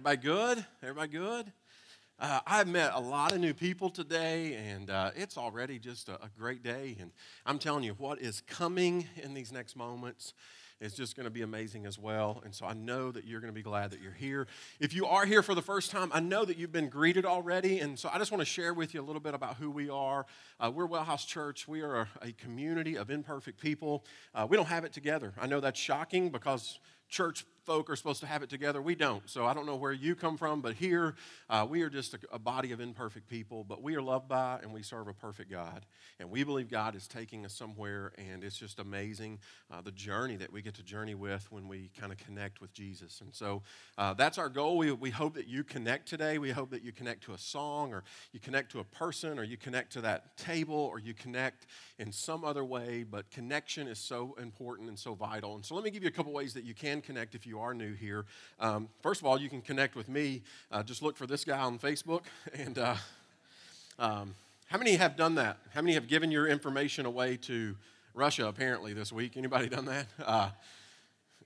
Everybody good? Everybody good? Uh, I've met a lot of new people today, and uh, it's already just a, a, great day. And I'm telling you, what is coming in these next moments is just going to be amazing as well. And so I know that you're going to be glad that you're here. If you are here for the first time, I know that you've been greeted already. And so I just want to share with you a little bit about who we are. Uh, we're Wellhouse Church. We are a, a community of imperfect people. Uh, we don't have it together. I know that's shocking because church folk are supposed to have it together. We don't. So I don't know where you come from, but here uh, we are just a, a, body of imperfect people, but we are loved by and we serve a perfect God. And we believe God is taking us somewhere, and it's just amazing uh, the journey that we get to journey with when we kind of connect with Jesus. And so uh, that's our goal. We, we hope that you connect today. We hope that you connect to a song, or you connect to a person, or you connect to that table, or you connect in some other way. But connection is so important and so vital. And so let me give you a couple ways that you can connect if you are new here. Um, first of all, you can connect with me. Uh, just look for this guy on Facebook. And uh, um, how many have done that? How many have given your information away to Russia apparently this week? Anybody done that?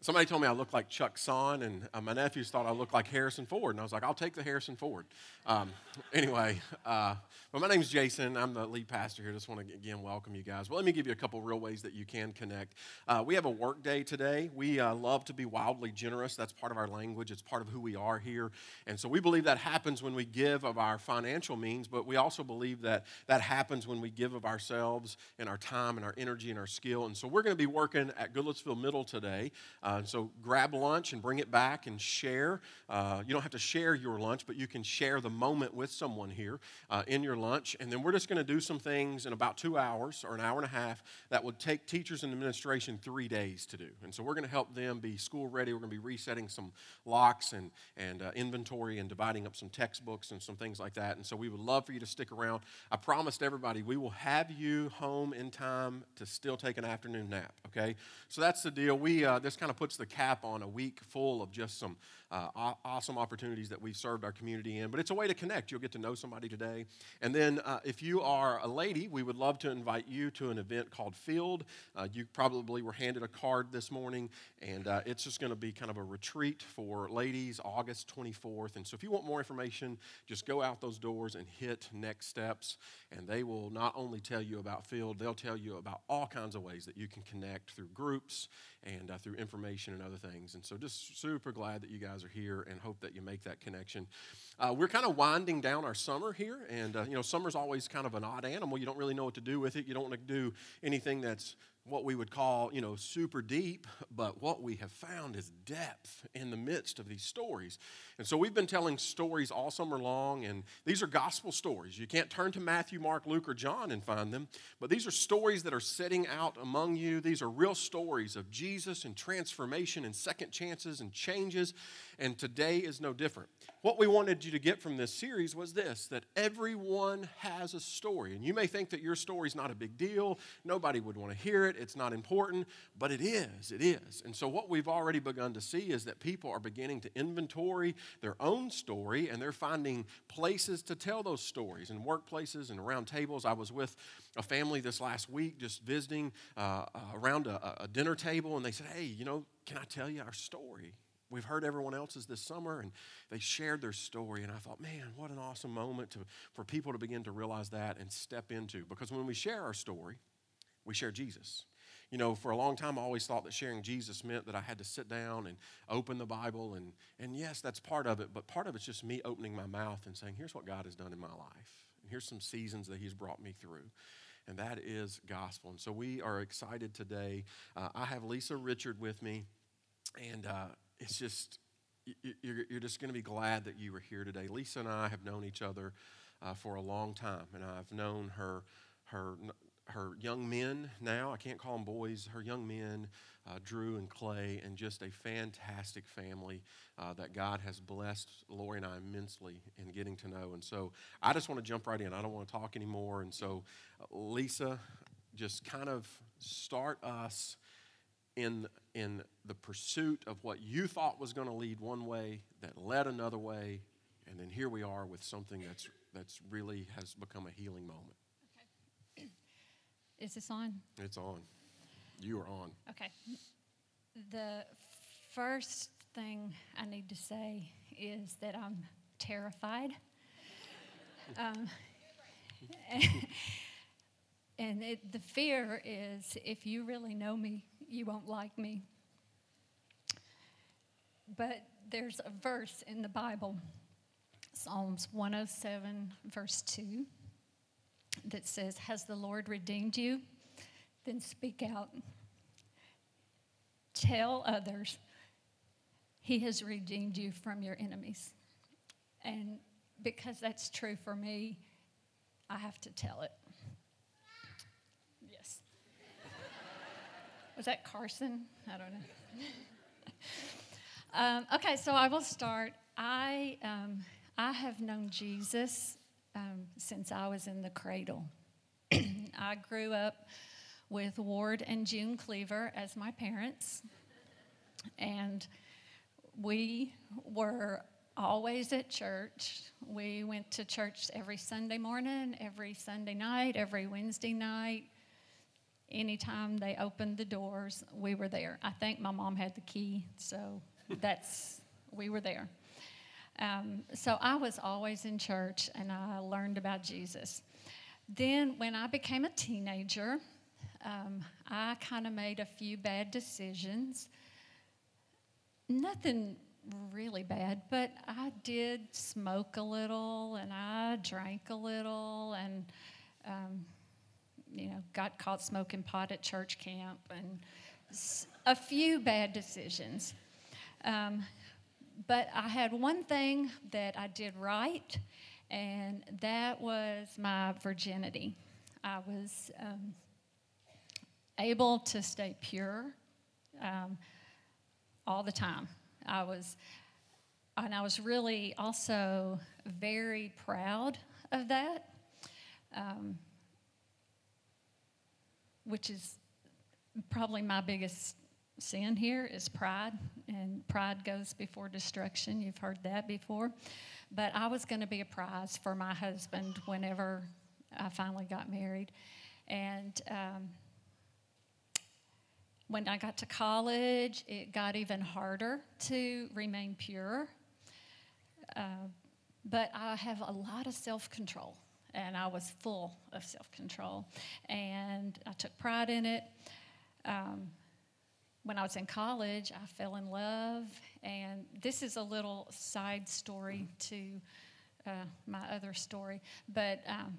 Somebody told me I look like Chuck Son, and uh, my nephews thought I looked like Harrison Ford, and I was like, I'll take the Harrison Ford. Um, anyway, uh, well, my name's Jason. I'm the lead pastor here. Just want to again welcome you guys. Well, let me give you a couple real ways that you can connect. Uh, we have a work day today. We uh, love to be wildly generous. That's part of our language. It's part of who we are here, and so we believe that happens when we give of our financial means, but we also believe that that happens when we give of ourselves and our time and our energy and our skill. And so we're going to be working at Goodlettsville Middle today. Uh, so grab lunch and bring it back and share. Uh, you don't have to share your lunch, but you can share the moment with someone here uh, in your lunch. And then we're just going to do some things in about two hours or an hour and a half that would take teachers and administration three days to do. And so we're going to help them be school ready. We're going to be resetting some locks and, and uh, inventory and dividing up some textbooks and some things like that. And so we would love for you to stick around. I promised everybody we will have you home in time to still take an afternoon nap, okay? So that's the deal. We, uh, this kind of puts the cap on a week full of just some uh, awesome opportunities that we've served our community in. But it's a way to connect. You'll get to know somebody today. And then uh, if you are a lady, we would love to invite you to an event called Field. Uh, you probably were handed a card this morning, and uh, it's just going to be kind of a retreat for ladies, August 24th. And so if you want more information, just go out those doors and hit Next Steps, and they will not only tell you about Field, they'll tell you about all kinds of ways that you can connect through groups and uh, through information and other things. And so just super glad that you guys are here and hope that you make that connection. Uh, we're kind of winding down our summer here, and uh, you know, summer's always kind of an odd animal. You don't really know what to do with it. You don't want to do anything that's what we would call, you know, super deep, but what we have found is depth in the midst of these stories. And so we've been telling stories all summer long, and these are gospel stories. You can't turn to Matthew, Mark, Luke, or John and find them, but these are stories that are setting out among you. These are real stories of Jesus and transformation and second chances and changes, and today is no different. What we wanted you to get from this series was this that everyone has a story. And you may think that your story is not a big deal, nobody would want to hear it it, it's not important, but it is. It is. And so, what we've already begun to see is that people are beginning to inventory their own story and they're finding places to tell those stories in workplaces and around tables. I was with a family this last week just visiting uh, uh around a, a dinner table, and they said, Hey, you know, can I tell you our story? We've heard everyone else's this summer, and they shared their story. And I thought, man, what an awesome moment to, for people to begin to realize that and step into. Because when we share our story, we share Jesus. You know, for a long time, I always thought that sharing Jesus meant that I had to sit down and open the Bible. And, and yes, that's part of it, but part of it's just me opening my mouth and saying, here's what God has done in my life. And here's some seasons that He's brought me through. And that is gospel. And so we are excited today. Uh, I have Lisa Richard with me, and uh, it's just, you're, you're just going to be glad that you were here today. Lisa and I have known each other uh, for a long time, and I've known her her her young men now, I can't call them boys, her young men, uh, Drew and Clay, and just a fantastic family uh, that God has blessed Lori and I immensely in getting to know. And so I just want to jump right in. I don't want to talk anymore. And so, Lisa, just kind of start us in, in the pursuit of what you thought was going to lead one way that led another way. And then here we are with something that's, that's really has become a healing moment. Is this on? It's on. You are on. Okay. The first thing I need to say is that I'm terrified. Um, and it, the fear is if you really know me, you won't like me. But there's a verse in the Bible, Psalms 107, verse 2, that says, Has the Lord redeemed you? Then speak out. Tell others he has redeemed you from your enemies. And because that's true for me, I have to tell it. Yes. Was that Carson? I don't know. um, okay, so I will start. I, um, I have known Jesus um, since I was in the cradle. I grew up with Ward and June Cleaver as my parents. And we were always at church. We went to church every Sunday morning, every Sunday night, every Wednesday night. Anytime they opened the doors, we were there. I think my mom had the key, so that's we were there. Um, so I was always in church, and I learned about Jesus. Then, when I became a teenager, um, I kind of made a few bad decisions. Nothing really bad, but I did smoke a little and I drank a little and, um, you know, got caught smoking pot at church camp and a few bad decisions. Um, but I had one thing that I did right, and that was my virginity. I was um, able to stay pure um, all the time. I was, and I was really also very proud of that, um, which is probably my biggest sin here is pride, and pride goes before destruction. You've heard that before. But I was going to be a prize for my husband whenever I finally got married. And um, when I got to college, it got even harder to remain pure. Uh, but I have a lot of self control, and I was full of self control, and I took pride in it. Um, when I was in college, I fell in love, and this is a little side story to uh, my other story. But um,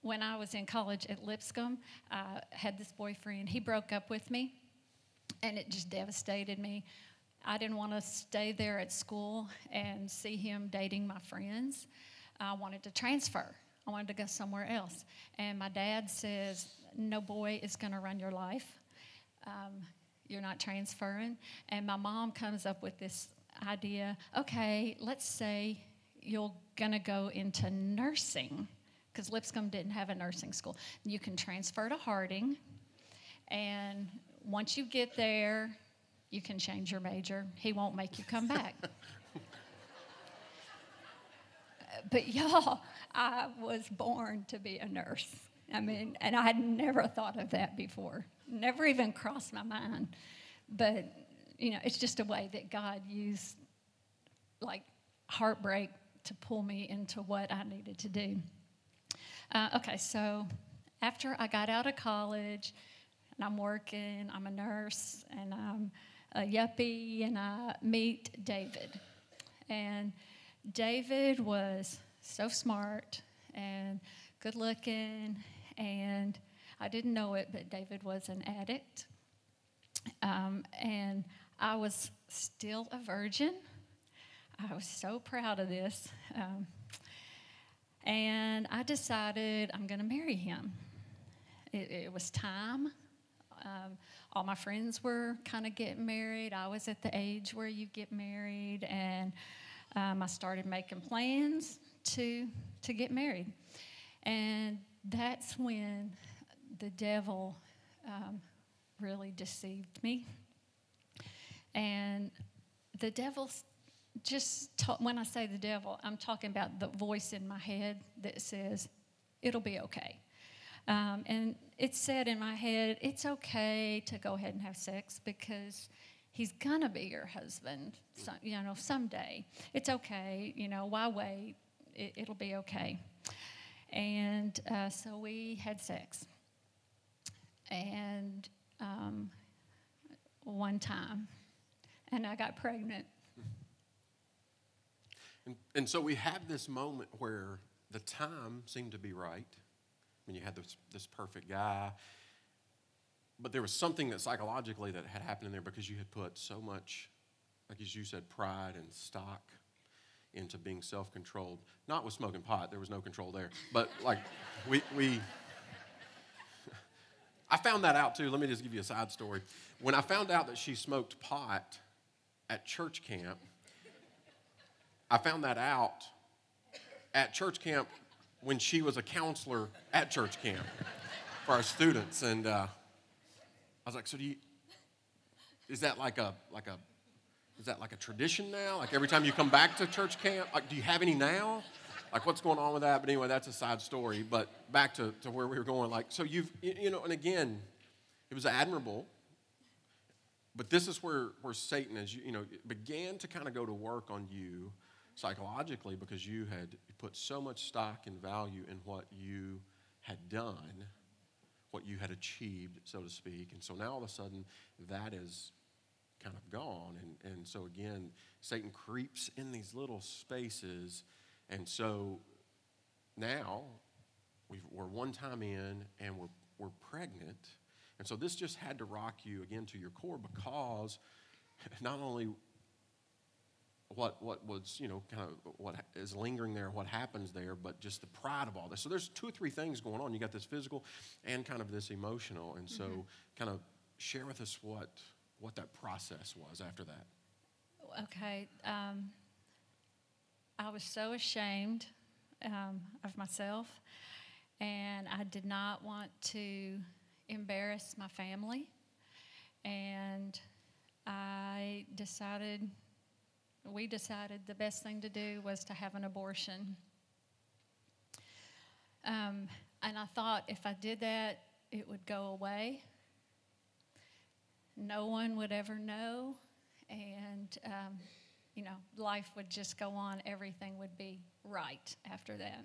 when I was in college at Lipscomb, I had this boyfriend. He broke up with me, and it just devastated me. I didn't want to stay there at school and see him dating my friends. I wanted to transfer. I wanted to go somewhere else. And my dad says, No boy is going to run your life. Um, you're not transferring. And my mom comes up with this idea okay, let's say you're going to go into nursing, because Lipscomb didn't have a nursing school. You can transfer to Harding, and once you get there, you can change your major. He won't make you come back. but y'all, I was born to be a nurse. I mean, and I had never thought of that before. Never even crossed my mind. But, you know, it's just a way that God used like heartbreak to pull me into what I needed to do. Uh, okay, so after I got out of college, and I'm working, I'm a nurse, and I'm a yuppie, and I meet David. And David was so smart and good looking, and I didn't know it, but David was an addict. Um, and I was still a virgin. I was so proud of this. Um, and I decided I'm going to marry him. It, it was time. Um, all my friends were kind of getting married. I was at the age where you get married, and um, I started making plans to to get married. And that's when the devil um, really deceived me. And the devil just when I say the devil, I'm talking about the voice in my head that says it'll be okay. Um, and it said in my head, it's okay to go ahead and have sex because he's gonna be your husband, you know, someday. It's okay, you know, why wait? It, it'll be okay. And uh, so we had sex. And um, one time, and I got pregnant. And, and so we have this moment where the time seemed to be right. I mean, you had this, this perfect guy, but there was something that psychologically that had happened in there because you had put so much, like as you said, pride and stock into being self-controlled. Not with smoking pot, there was no control there, but like we we. I found that out too. Let me just give you a side story. When I found out that she smoked pot at church camp, I found that out at church camp when she was a counselor at church camp for our students, and uh, I was like, "So do you? Is that like a like a is that like a tradition now? Like every time you come back to church camp, like do you have any now? Like what's going on with that? But anyway, that's a side story. But back to, to where we were going. Like so you've you know, and again, it was admirable. But this is where where Satan, as you you know, began to kind of go to work on you psychologically because you had put so much stock and value in what you had done, what you had achieved, so to speak. And so now all of a sudden that is kind of gone. And, and so again, Satan creeps in these little spaces. And so now we are one time in and we're, we're pregnant. And so this just had to rock you again to your core because not only what what was you know kind of what is lingering there, what happens there, but just the pride of all this. So there's two or three things going on. You got this physical and kind of this emotional, and so mm-hmm. kind of share with us what what that process was after that. Okay, um, I was so ashamed um, of myself, and I did not want to embarrass my family, and I decided we decided the best thing to do was to have an abortion. Um, and I thought if I did that, it would go away. No one would ever know. And, um, you know, life would just go on. Everything would be right after that.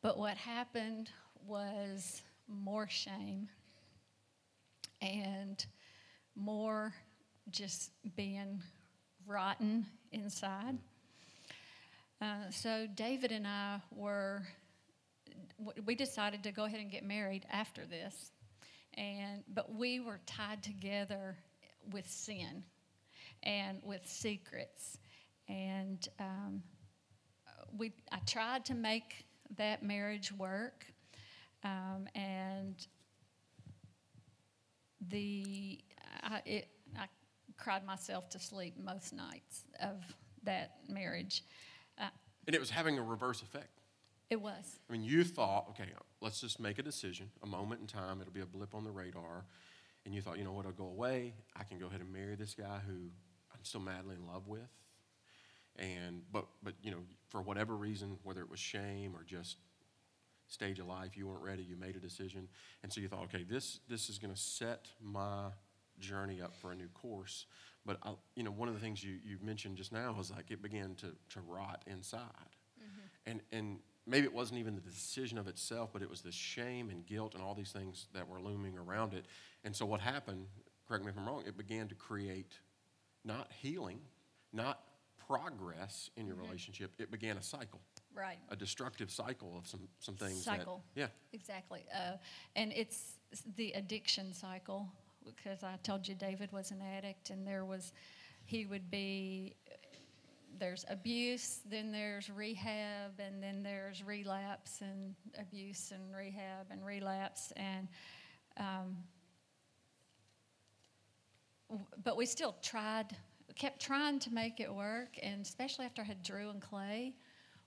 But what happened was more shame and more just being rotten inside. Uh, so David and I were, we decided to go ahead and get married after this, and but we were tied together with sin and with secrets, and um, we I tried to make that marriage work, um, and the I, it cried myself to sleep most nights of that marriage. Uh, and it was having a reverse effect. It was. I mean, you thought, okay, let's just make a decision, a moment in time, it'll be a blip on the radar. And you thought, you know what, it'll go away. I can go ahead and marry this guy who I'm still madly in love with. And, but, but, you know, for whatever reason, whether it was shame or just stage of life, you weren't ready, you made a decision. And so you thought, okay, this, this is going to set my journey up for a new course. But I, you know, one of the things you, you mentioned just now was like it began to, to rot inside. Mm-hmm. And, and maybe it wasn't even the decision of itself, but it was the shame and guilt and all these things that were looming around it. And so what happened, correct me if I'm wrong, it began to create not healing, not progress in your mm-hmm. relationship, it began a cycle. Right. A destructive cycle of some, some things. Cycle. That, yeah. Exactly. Uh, and it's the addiction cycle because I told you David was an addict, and there was, he would be, there's abuse, then there's rehab, and then there's relapse and abuse and rehab and relapse, and, um, but we still tried, kept trying to make it work, and especially after I had Drew and Clay,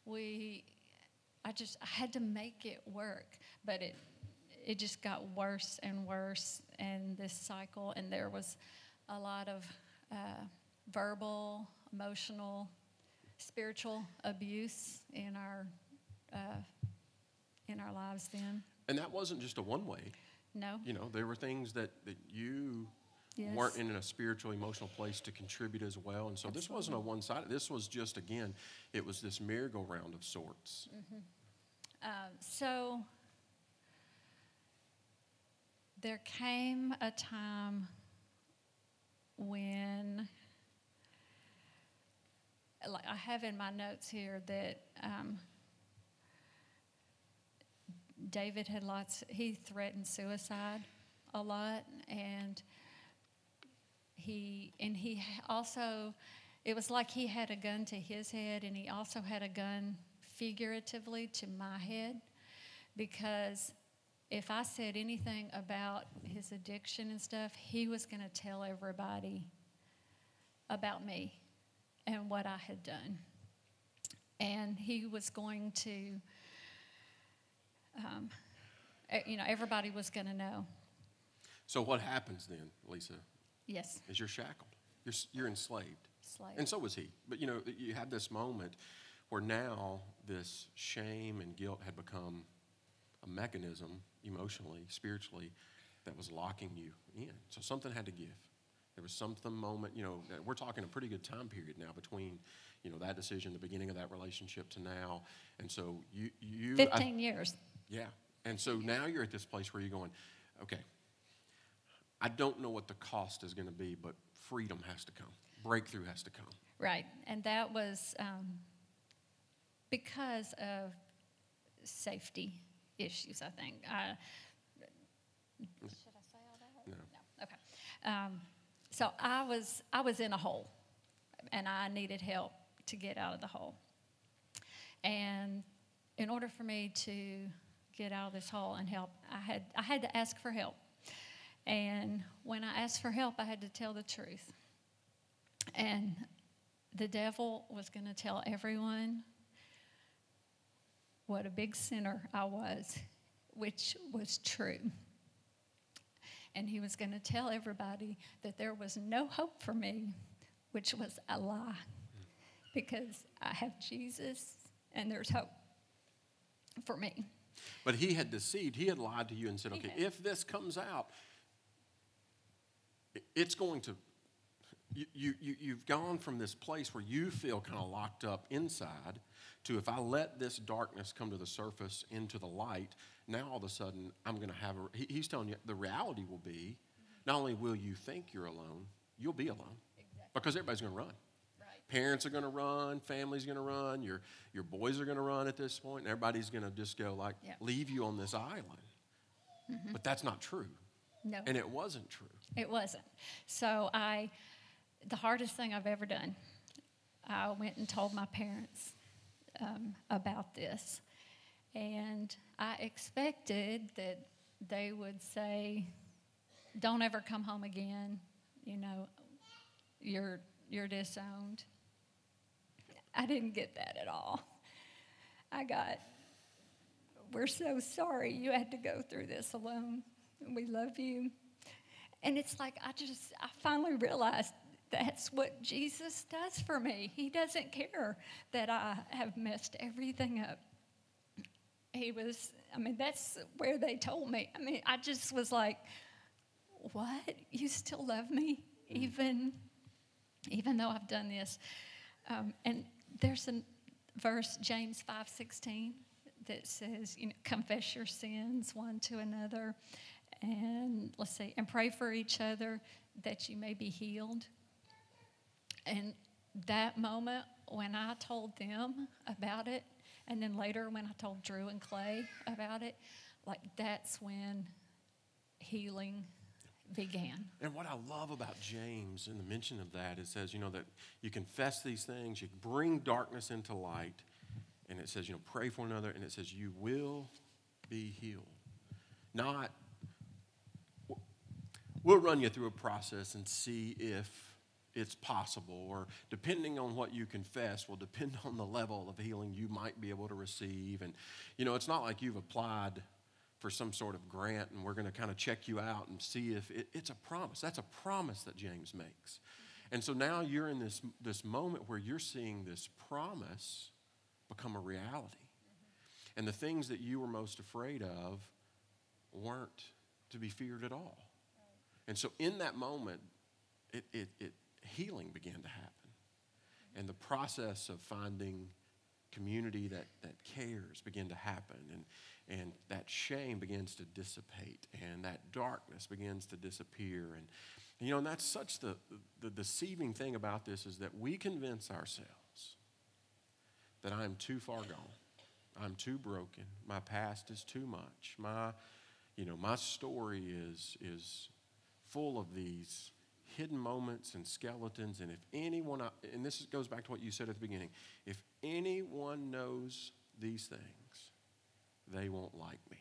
we, I just, I had to make it work, but it, it just got worse and worse in this cycle, and there was a lot of uh, verbal, emotional, spiritual abuse in our uh, in our lives then. And that wasn't just a one way. No. You know, there were things that, that you Yes. weren't in a spiritual, emotional place to contribute as well. And so this wasn't a one sided, this was just, again, it was this merry-go-round of sorts. Um, so there came a time when, like I have in my notes here that um, David had lots, he threatened suicide a lot, and he and he also it was like he had a gun to his head and he also had a gun figuratively to my head because if I said anything about his addiction and stuff, he was going to tell everybody about me and what I had done. And he was going to, um, you know, everybody was going to know. So what happens then, Lisa, Yes, is you're shackled, you're, you're enslaved. slave. And so was he. But you know, you had this moment where now this shame and guilt had become a mechanism, emotionally, spiritually, that was locking you in. So something had to give. There was something moment, you know, we're talking a pretty good time period now between, you know, that decision, the beginning of that relationship to now. And so you, you, I- 15 years. yeah. And so now you're at this place where you're going, okay, I don't know what the cost is going to be, but freedom has to come. Breakthrough has to come. Right, and that was um, because of safety issues. I think. Uh, should I say all that? No. No. Okay. Um, so I was I was in a hole, and I needed help to get out of the hole. And in order for me to get out of this hole and help, I had I had to ask for help. And when I asked for help, I had to tell the truth. And the devil was going to tell everyone what a big sinner I was, which was true. And he was going to tell everybody that there was no hope for me, which was a lie, because I have Jesus and there's hope for me. But he had deceived. He had lied to you and said, okay, if this comes out, it's going to. You, you, you- you've gone from this place where you feel kind of locked up inside to if I let this darkness come to the surface into the light, now all of a sudden I'm going to have a. he- He's telling you the reality will be not only will you think you're alone, you'll be alone because everybody's going to run. Right. Parents are going to run, family's going to run, your, your boys are going to run at this point, and everybody's going to just go like, leave you on this island. Mm-hmm. But that's not true. No. And it wasn't true. It wasn't. So I, the hardest thing I've ever done, I went and told my parents um, about this. And I expected that they would say, don't ever come home again. You know, you're, you're disowned. I didn't get that at all. I got, we're so sorry you had to go through this alone. We love you. And it's like, I just, I finally realized that's what Jesus does for me. He doesn't care that I have messed everything up. He was, I mean, that's where they told me. I mean, I just was like, what? You still love me? Even, even though I've done this? Um, and there's a verse, James 5.16, that says, you know, confess your sins one to another. And let's see, and pray for each other that you may be healed. And that moment when I told them about it, and then later when I told Drew and Clay about it, like that's when healing began. And what I love about James in the mention of that, it says, you know, that you confess these things, you bring darkness into light, and it says, you know, pray for another, and it says, you will be healed. Not, we'll run you through a process and see if it's possible, or depending on what you confess, will depend on the level of healing you might be able to receive. And, you know, it's not like you've applied for some sort of grant and we're going to kind of check you out and see if it, it's a promise. That's a promise that James makes. And so now you're in this, this moment where you're seeing this promise become a reality. And the things that you were most afraid of weren't to be feared at all. And so in that moment, it, it, it healing began to happen. And the process of finding community that, that cares began to happen. And, and that shame begins to dissipate. And that darkness begins to disappear. And, you know, and that's such the, the deceiving thing about this is that we convince ourselves that I'm too far gone. I'm too broken. My past is too much. My, you know, my story is, is full of these hidden moments and skeletons. And if anyone, and this goes back to what you said at the beginning, if anyone knows these things, they won't like me.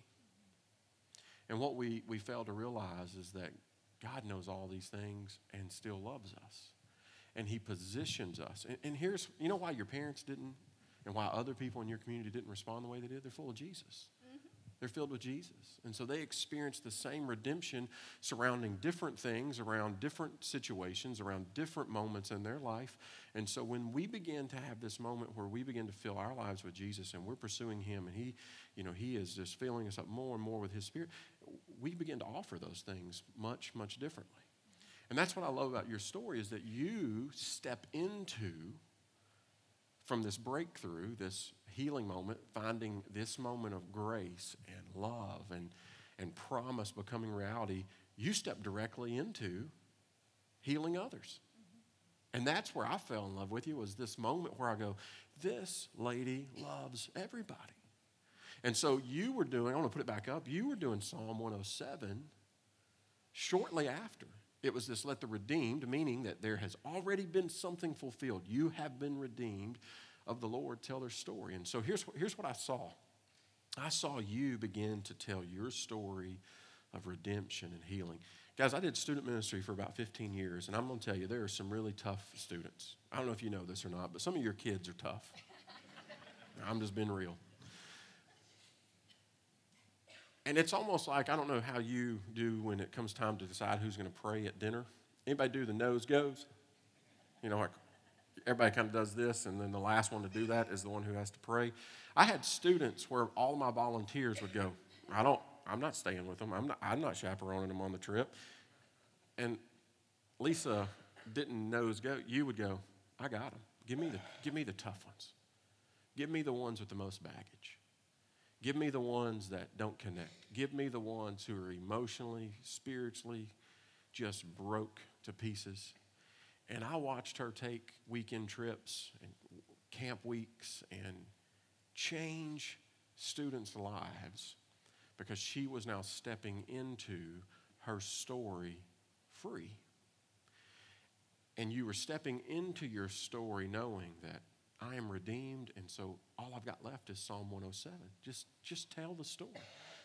And what we, we fail to realize is that God knows all these things and still loves us. And He positions us. And, and here's, you know why your parents didn't and why other people in your community didn't respond the way they did? They're full of Jesus. They're filled with Jesus. And so they experience the same redemption surrounding different things, around different situations, around different moments in their life. And so when we begin to have this moment where we begin to fill our lives with Jesus and we're pursuing Him and He, you know, He is just filling us up more and more with His Spirit, we begin to offer those things much, much differently. And that's what I love about your story is that you step into from this breakthrough, this healing moment, finding this moment of grace and love and, and promise becoming reality, you step directly into healing others. And that's where I fell in love with you was this moment where I go, this lady loves everybody. And so you were doing, I want to put it back up, you were doing Psalm 107 shortly after. It was this let the redeemed, meaning that there has already been something fulfilled. You have been redeemed of the Lord tell their story. And so here's, here's what I saw I saw you begin to tell your story of redemption and healing. Guys, I did student ministry for about 15 years, and I'm going to tell you, there are some really tough students. I don't know if you know this or not, but some of your kids are tough. I'm just being real. And it's almost like I don't know how you do when it comes time to decide who's going to pray at dinner. Anybody do the nose goes? You know, like everybody kind of does this, and then the last one to do that is the one who has to pray. I had students where all my volunteers would go, I don't, I'm not staying with them. I'm not, I'm not chaperoning them on the trip. And Lisa didn't nose go. You would go, I got them. Give me the, give me the tough ones. Give me the ones with the most baggage. Give me the ones that don't connect. Give me the ones who are emotionally, spiritually just broke to pieces and I watched her take weekend trips and camp weeks and change students' lives because she was now stepping into her story free. And you were stepping into your story knowing that I am redeemed, and so all I've got left is Psalm 107. Just, just tell the story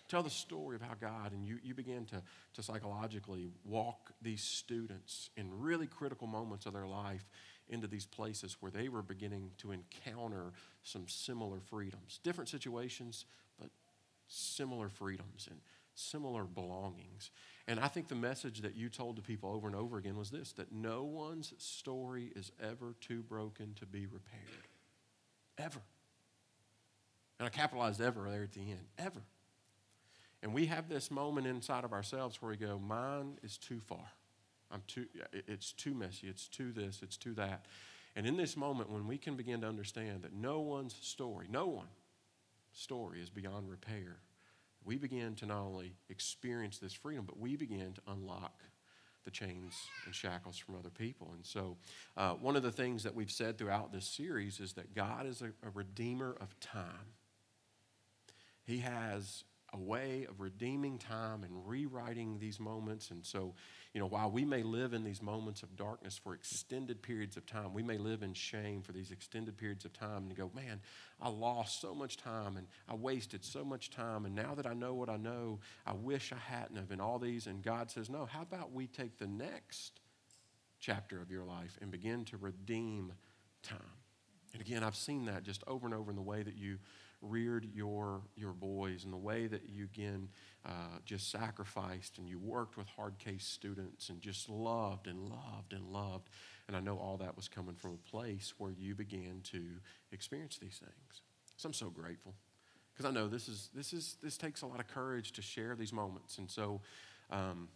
tell the story of how God, and you, you begin to, to psychologically walk these students in really critical moments of their life into these places where they were beginning to encounter some similar freedoms. Different situations, but similar freedoms and similar belongings. And I think the message that you told to people over and over again was this that no one's story is ever too broken to be repaired. Ever. And I capitalized ever there at the end. Ever. And we have this moment inside of ourselves where we go, mine is too far. I'm too, it's too messy, it's too this, it's too that. And in this moment, when we can begin to understand that no one's story, no one's story is beyond repair, we begin to not only experience this freedom, but we begin to unlock the chains and shackles from other people. And so, uh, one of the things that we've said throughout this series is that God is a, a redeemer of time. He has a way of redeeming time and rewriting these moments. And so, you know, while we may live in these moments of darkness for extended periods of time, we may live in shame for these extended periods of time and go, man, I lost so much time and I wasted so much time. And now that I know what I know, I wish I hadn't have. And all these. And God says, no, how about we take the next chapter of your life and begin to redeem time? And again, I've seen that just over and over in the way that you reared your, your boys and the way that you again uh, just sacrificed and you worked with hard case students and just loved and loved and loved. And I know all that was coming from a place where you began to experience these things. So I'm so grateful because I know this is this is this takes a lot of courage to share these moments. And so um,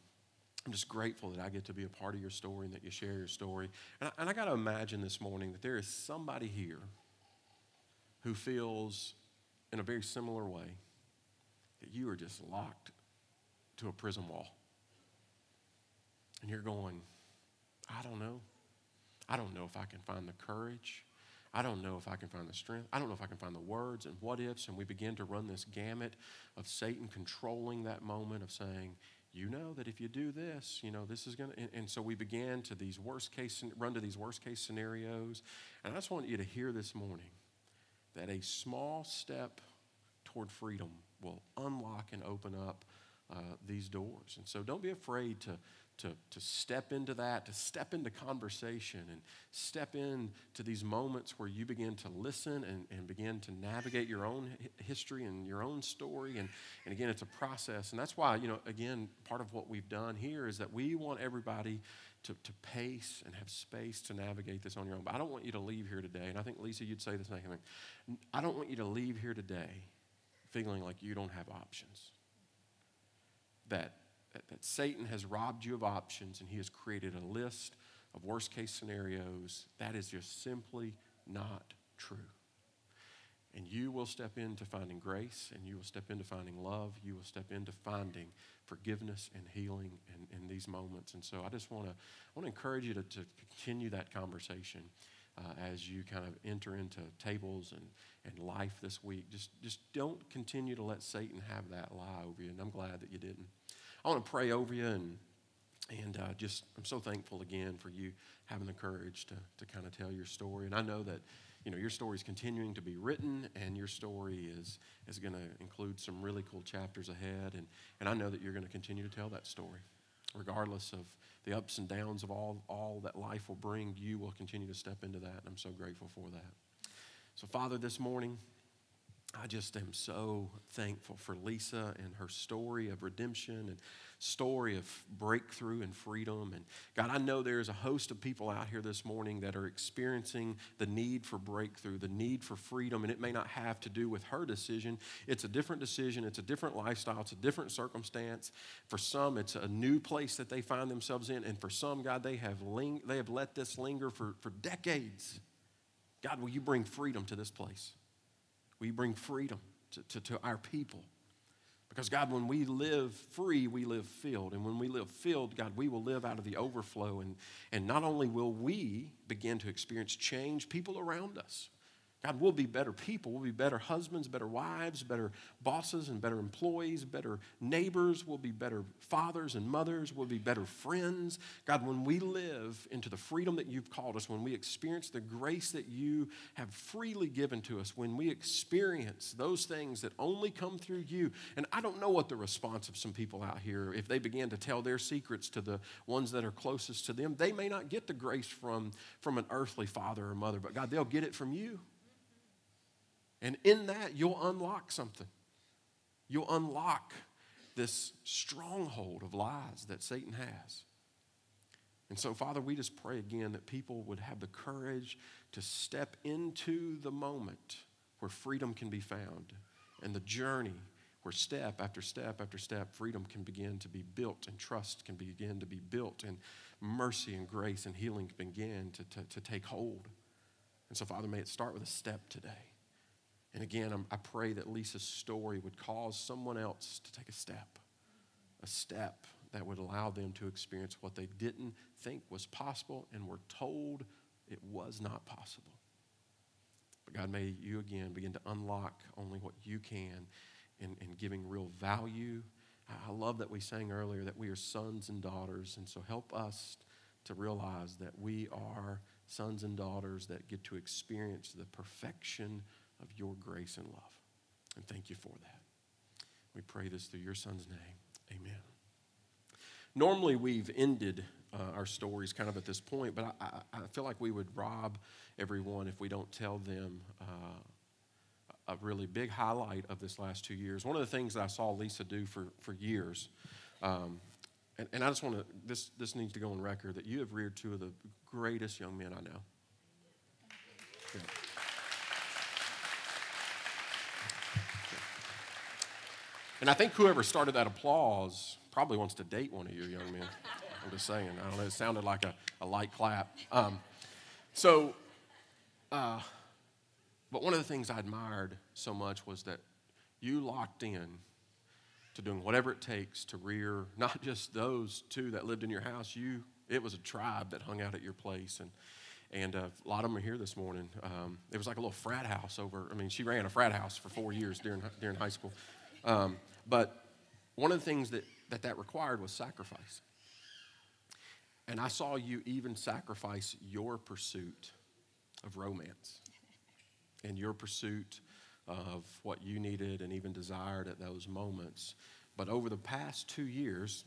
I'm just grateful that I get to be a part of your story and that you share your story. And I, and I got to imagine this morning that there is somebody here who feels in a very similar way that you are just locked to a prison wall. And you're going, I don't know. I don't know if I can find the courage. I don't know if I can find the strength. I don't know if I can find the words and what ifs. And we begin to run this gamut of Satan controlling that moment of saying, you know that if you do this, you know, this is going to. And, and, so we began to these worst case, run to these worst case scenarios. And I just want you to hear this morning that a small step toward freedom will unlock and open up uh, these doors. And so don't be afraid to to, to step into that, to step into conversation and step into these moments where you begin to listen and, and begin to navigate your own history and your own story. And, and again, it's a process. And that's why, you know, again, part of what we've done here is that we want everybody to, to pace and have space to navigate this on your own. But I don't want you to leave here today, and I think, Lisa, you'd say the same thing. I don't want you to leave here today feeling like you don't have options. That that, that Satan has robbed you of options and he has created a list of worst case scenarios. That is just simply not true. And you will step into finding grace, and you will step into finding love. You will step into finding forgiveness and healing in, in these moments. And so I just want to want to encourage you to, to continue that conversation uh, as you kind of enter into tables and, and life this week. Just, just don't continue to let Satan have that lie over you. And I'm glad that you didn't. I want to pray over you and and uh, just I'm so thankful again for you having the courage to to kind of tell your story. And I know that you know your story is continuing to be written, and your story is is going to include some really cool chapters ahead. And and I know that you're going to continue to tell that story, regardless of the ups and downs of all all that life will bring. You will continue to step into that, and I'm so grateful for that. So, Father, this morning. I just am so thankful for Lisa and her story of redemption and story of breakthrough and freedom. And God, I know there's a host of people out here this morning that are experiencing the need for breakthrough, the need for freedom, and it may not have to do with her decision. It's a different decision, it's a different lifestyle, it's a different circumstance. For some, it's a new place that they find themselves in, and for some, God, they have ling- they have let this linger for, for decades. God, will you bring freedom to this place? We bring freedom to, to, to our people. Because, God, when we live free, we live filled. And when we live filled, God, we will live out of the overflow. And, and not only will we begin to experience change, people around us God, we'll be better people. We'll be better husbands, better wives, better bosses and better employees, better neighbors. We'll be better fathers and mothers. We'll be better friends. God, when we live into the freedom that you've called us, when we experience the grace that you have freely given to us, when we experience those things that only come through you, and I don't know what the response of some people out here, if they begin to tell their secrets to the ones that are closest to them, they may not get the grace from, from an earthly father or mother, but God, they'll get it from you. And in that, you'll unlock something. You'll unlock this stronghold of lies that Satan has. And so, Father, we just pray again that people would have the courage to step into the moment where freedom can be found and the journey where step after step after step, freedom can begin to be built and trust can begin to be built and mercy and grace and healing can begin to, to, to take hold. And so, Father, may it start with a step today. And again, I'm, i pray that Lisa's story would cause someone else to take a step, a step that would allow them to experience what they didn't think was possible and were told it was not possible. But God, may you again begin to unlock only what you can in, in giving real value. I love that we sang earlier that we are sons and daughters, and so help us to realize that we are sons and daughters that get to experience the perfection of your grace and love. And thank you for that. We pray this through your son's name. Amen. Normally, we've ended uh, our stories kind of at this point, but I, I, I, feel like we would rob everyone if we don't tell them uh, a really big highlight of this last two years. One of the things that I saw Lisa do for, for years, um, and, and, I just want to, this, this needs to go on record, that you have reared two of the greatest young men I know. Yeah. And I think whoever started that applause probably wants to date one of your young men. I'm just saying. I don't know. It sounded like a, a light clap. Um, so, uh, but one of the things I admired so much was that you locked in to doing whatever it takes to rear not just those two that lived in your house. You, it was a tribe that hung out at your place, and and uh, a lot of them are here this morning. Um, it was like a little frat house over. I mean, she ran a frat house for four years during during high school, um, but one of the things that that that required was sacrifice. And I saw you even sacrifice your pursuit of romance and your pursuit of what you needed and even desired at those moments. But over the past two years,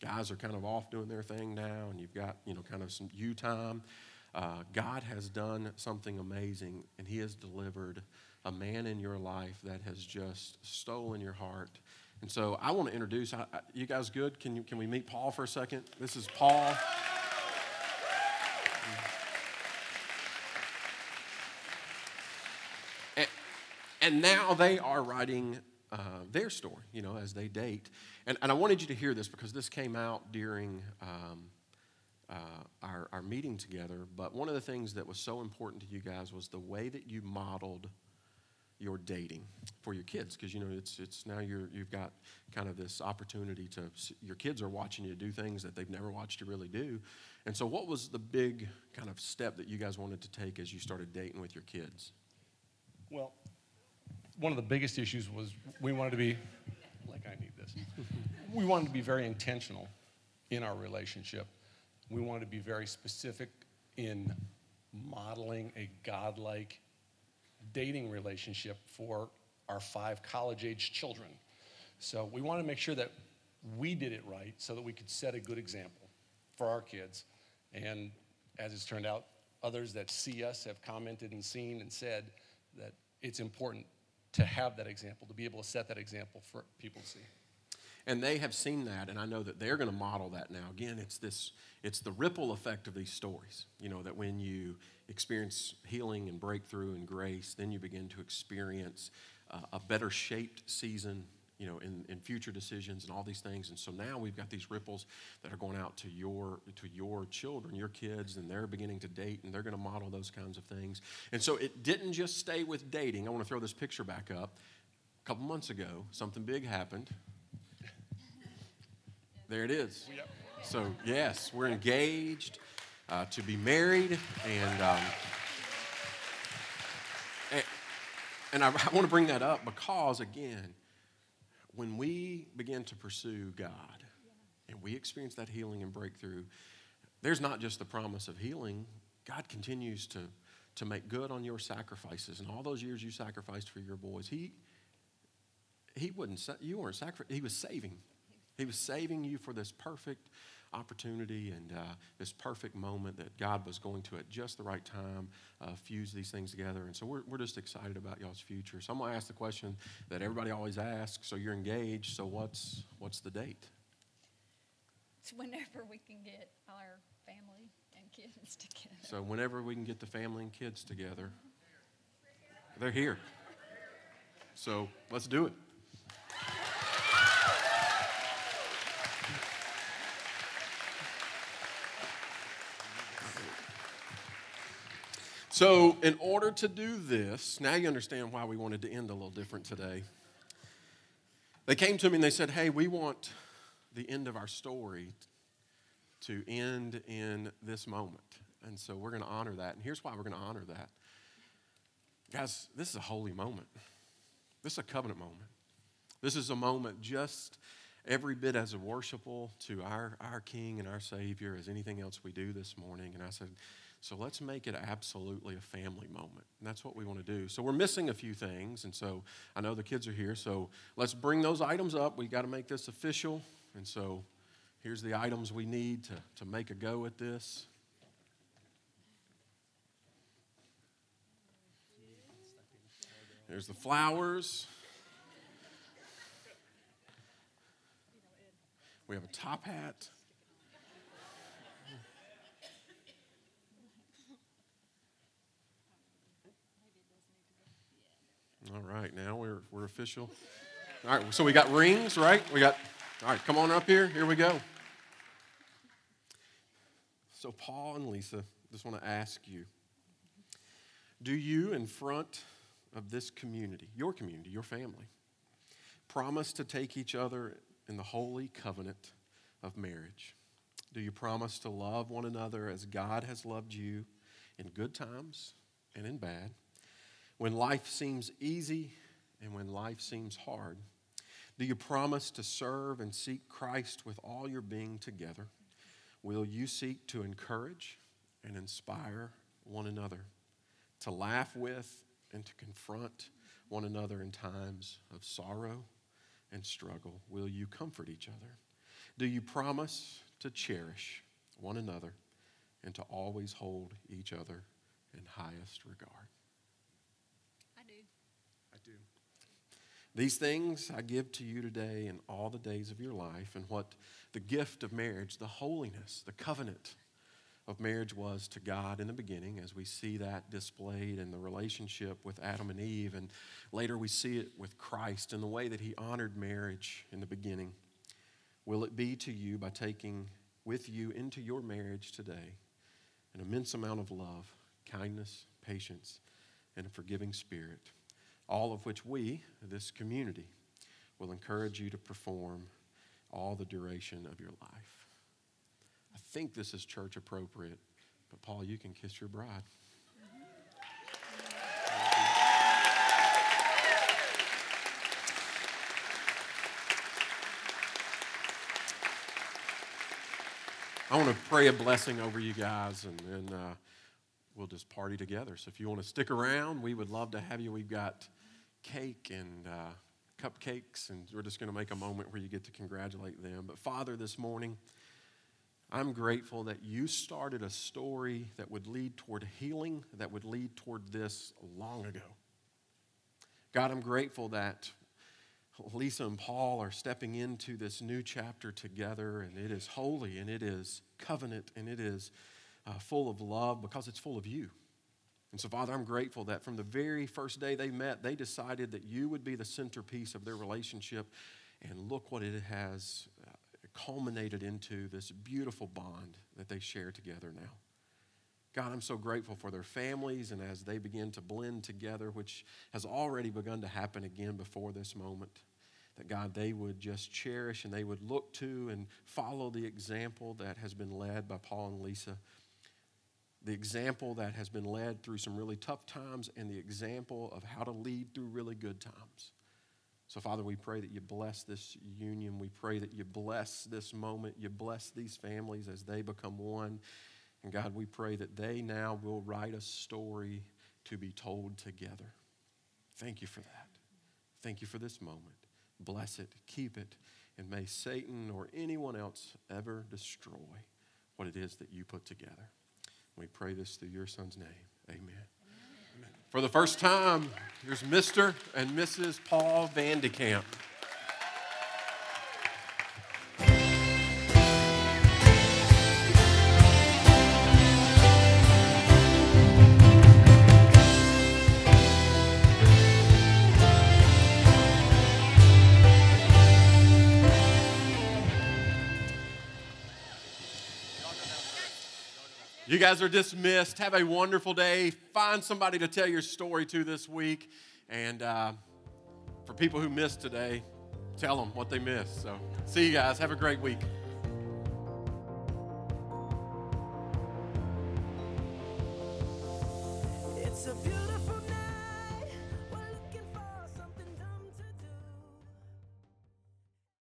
guys are kind of off doing their thing now, and you've got, you know, kind of some you time. Uh, God has done something amazing, and He has delivered a man in your life that has just stolen your heart. And so I want to introduce, I, I, you guys good? Can, you, can we meet Paul for a second? This is Paul. And, and now they are writing uh, their story, you know, as they date. And, and I wanted you to hear this because this came out during um, uh, our, our meeting together. But one of the things that was so important to you guys was the way that you modeled your dating for your kids because you know it's it's now you're you've got kind of this opportunity to your kids are watching you do things that they've never watched you really do. And so what was the big kind of step that you guys wanted to take as you started dating with your kids? Well one of the biggest issues was we wanted to be like i need this. We wanted to be very intentional in our relationship we wanted to be very specific in modeling a godlike dating relationship for our five college age children. So we want to make sure that we did it right so that we could set a good example for our kids. And as it's turned out, others that see us have commented and seen and said that it's important to have that example, to be able to set that example for people to see and they have seen that and i know that they're going to model that now. Again it's this it's the ripple effect of these stories you know that when you experience healing and breakthrough and grace then you begin to experience uh, a better shaped season you know in, in future decisions and all these things. And so now we've got these ripples that are going out to your to your children your kids and they're beginning to date and they're going to model those kinds of things. And so it didn't just stay with dating. I want to throw this picture back up. A couple months ago something big happened there it is. Yep. So, yes, we're engaged uh, to be married. And, um, and, and I, I want to bring that up because, again, when we begin to pursue God and we experience that healing and breakthrough, there's not just the promise of healing, God continues to, to make good on your sacrifices. And all those years you sacrificed for your boys, He, he wouldn't, you weren't sacrificing, He was saving he was saving you for this perfect opportunity and uh, this perfect moment that God was going to, at just the right time, uh, fuse these things together. And so we're, we're just excited about y'all's future. So I'm going to ask the question that everybody always asks. So you're engaged. So what's, what's the date? It's whenever we can get our family and kids together. So whenever we can get the family and kids together, they're here. So let's do it. So, in order to do this, now you understand why we wanted to end a little different today. They came to me and they said, Hey, we want the end of our story to end in this moment. And so we're going to honor that. And here's why we're going to honor that. Guys, this is a holy moment. This is a covenant moment. This is a moment just every bit as worshipful to our, our King and our Savior as anything else we do this morning. And I said, so let's make it absolutely a family moment. And that's what we want to do. So we're missing a few things. And so I know the kids are here. So let's bring those items up. We got to make this official. And so here's the items we need to, to make a go at this. There's the flowers. We have a top hat. All right, now we're, we're official. All right, so we got rings, right? We got, all right, come on up here. Here we go. So, Paul and Lisa, just want to ask you do you, in front of this community, your community, your family, promise to take each other in the holy covenant of marriage? Do you promise to love one another as God has loved you in good times and in bad? When life seems easy and when life seems hard? Do you promise to serve and seek Christ with all your being together? Will you seek to encourage and inspire one another, to laugh with and to confront one another in times of sorrow and struggle? Will you comfort each other? Do you promise to cherish one another and to always hold each other in highest regard? I do. I do. These things I give to you today and all the days of your life, and what the gift of marriage, the holiness, the covenant of marriage was to God in the beginning, as we see that displayed in the relationship with Adam and Eve, and later we see it with Christ in the way that He honored marriage in the beginning. Will it be to you by taking with you into your marriage today an immense amount of love, kindness, patience, and a forgiving spirit, all of which we, this community, will encourage you to perform all the duration of your life? Think this is church appropriate, but Paul, you can kiss your bride. I want to pray a blessing over you guys, and then uh, we'll just party together. So if you want to stick around, we would love to have you. We've got cake and uh, cupcakes, and we're just going to make a moment where you get to congratulate them. But Father, this morning, I'm grateful that you started a story that would lead toward healing, that would lead toward this long ago. God, I'm grateful that Lisa and Paul are stepping into this new chapter together, and it is holy, and it is covenant, and it is uh, full of love because it's full of you. And so, Father, I'm grateful that from the very first day they met, they decided that you would be the centerpiece of their relationship. And look what it has culminated into this beautiful bond that they share together now. God, I'm so grateful for their families and as they begin to blend together, which has already begun to happen again before this moment, that God, they would just cherish and they would look to and follow the example that has been led by Paul and Lisa. The example that has been led through some really tough times and the example of how to lead through really good times. So, Father, we pray that you bless this union. We pray that you bless this moment. You bless these families as they become one. And God, we pray that they now will write a story to be told together. Thank you for that. Thank you for this moment. Bless it, keep it, and may Satan or anyone else ever destroy what it is that you put together. We pray this through your son's name. Amen. For the first time, here's Mr. and Mrs. Paul Vandekamp. You guys are dismissed. Have a wonderful day. Find somebody to tell your story to this week. And uh, for people who missed today, tell them what they missed. So, see you guys. Have a great week.